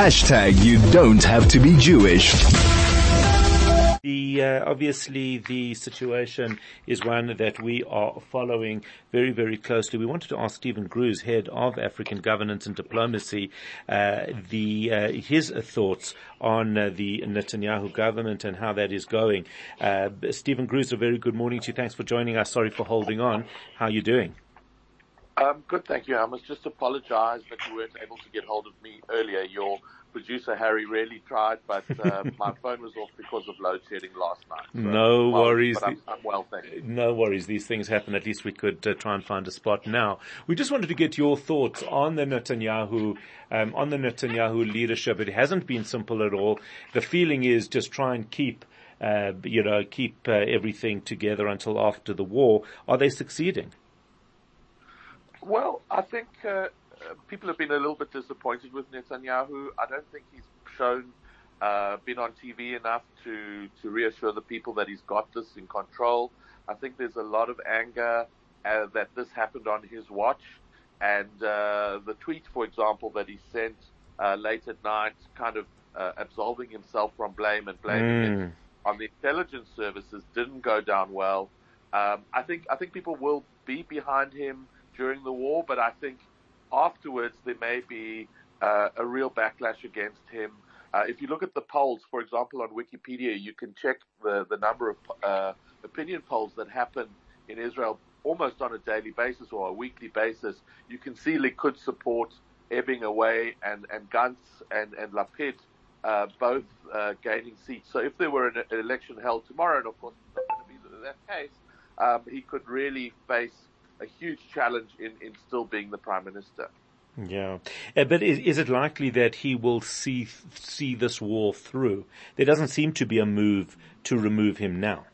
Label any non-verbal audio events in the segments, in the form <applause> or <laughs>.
Hashtag you don't have to be Jewish. The uh, obviously the situation is one that we are following very very closely. We wanted to ask Steven Gruzd, head of African governance and diplomacy, uh, the uh, his thoughts on uh, the Netanyahu government and how that is going. Uh, Steven Gruzd, a very good morning to you. Thanks for joining us. Sorry for holding on. How are you doing? Um, good, thank you. I must just apologize that you weren't able to get hold of me earlier. Your producer Harry really tried, but uh, <laughs> my phone was off because of load shedding last night. So no well, worries. I'm, I'm, well, thank you. No worries. These things happen. At least we could uh, try and find a spot now. We just wanted to get your thoughts on the Netanyahu, um, on the Netanyahu leadership. It hasn't been simple at all. The feeling is just try and keep. Uh, you know, keep uh, everything together until after the war. Are they succeeding? Well, I think uh, people have been a little bit disappointed with Netanyahu. I don't think he's shown, uh, been on TV enough to, to reassure the people that he's got this in control. I think there's a lot of anger uh, that this happened on his watch. And uh, the tweet, for example, that he sent uh, late at night, kind of uh, absolving himself from blame and blaming mm. it on the intelligence services, didn't go down well. Um, I think I think people will be behind him during the war, but I think afterwards there may be uh, a real backlash against him. Uh, if you look at the polls, for example, on Wikipedia, you can check the, the number of uh, opinion polls that happen in Israel almost on a daily basis or a weekly basis. You can see Likud support ebbing away and, and Gantz and, and Lapid uh, both uh, gaining seats. So if there were an, an, election held tomorrow, and of course it's not going to be that case, um, he could really face a huge challenge in, in still being the prime minister. Yeah, uh, but is, is, it likely that he will see see this war through? There doesn't seem to be a move to remove him now.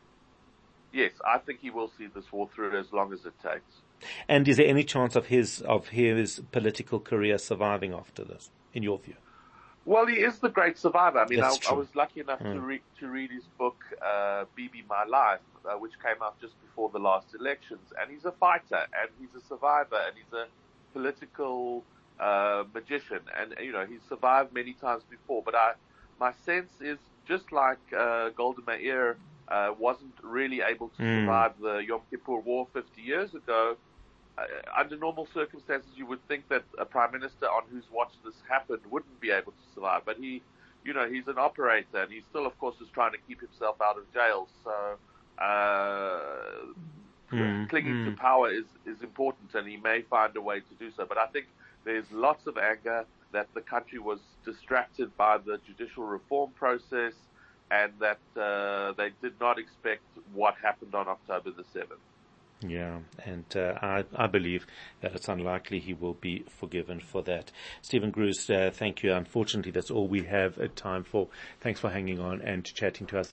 Yes, I think he will see this war through as long as it takes. And is there any chance of his of his political career surviving after this, in your view? Well, he is the great survivor. I mean, I, I, was lucky enough mm. to, read to read his book, uh, Bibi My Life, uh, which came out just before the last elections. And he's a fighter, and he's a survivor, and he's a political uh, magician. And, you know, he's survived many times before. But I, my sense is just like uh, Golda Meir uh, wasn't really able to mm. survive the Yom Kippur War 50 years ago, under normal circumstances, you would think that a prime minister on whose watch this happened wouldn't be able to survive. But he, you know, he's an operator, and he still, of course, is trying to keep himself out of jail. So uh, mm, clinging mm. to power is is important, and he may find a way to do so. But I think there's lots of anger that the country was distracted by the judicial reform process, and that uh, they did not expect what happened on October the seventh. Yeah, and uh, I, I believe that it's unlikely he will be forgiven for that. Steven Gruzd, uh, thank you. Unfortunately, that's all we have time for. Thanks for hanging on and chatting to us.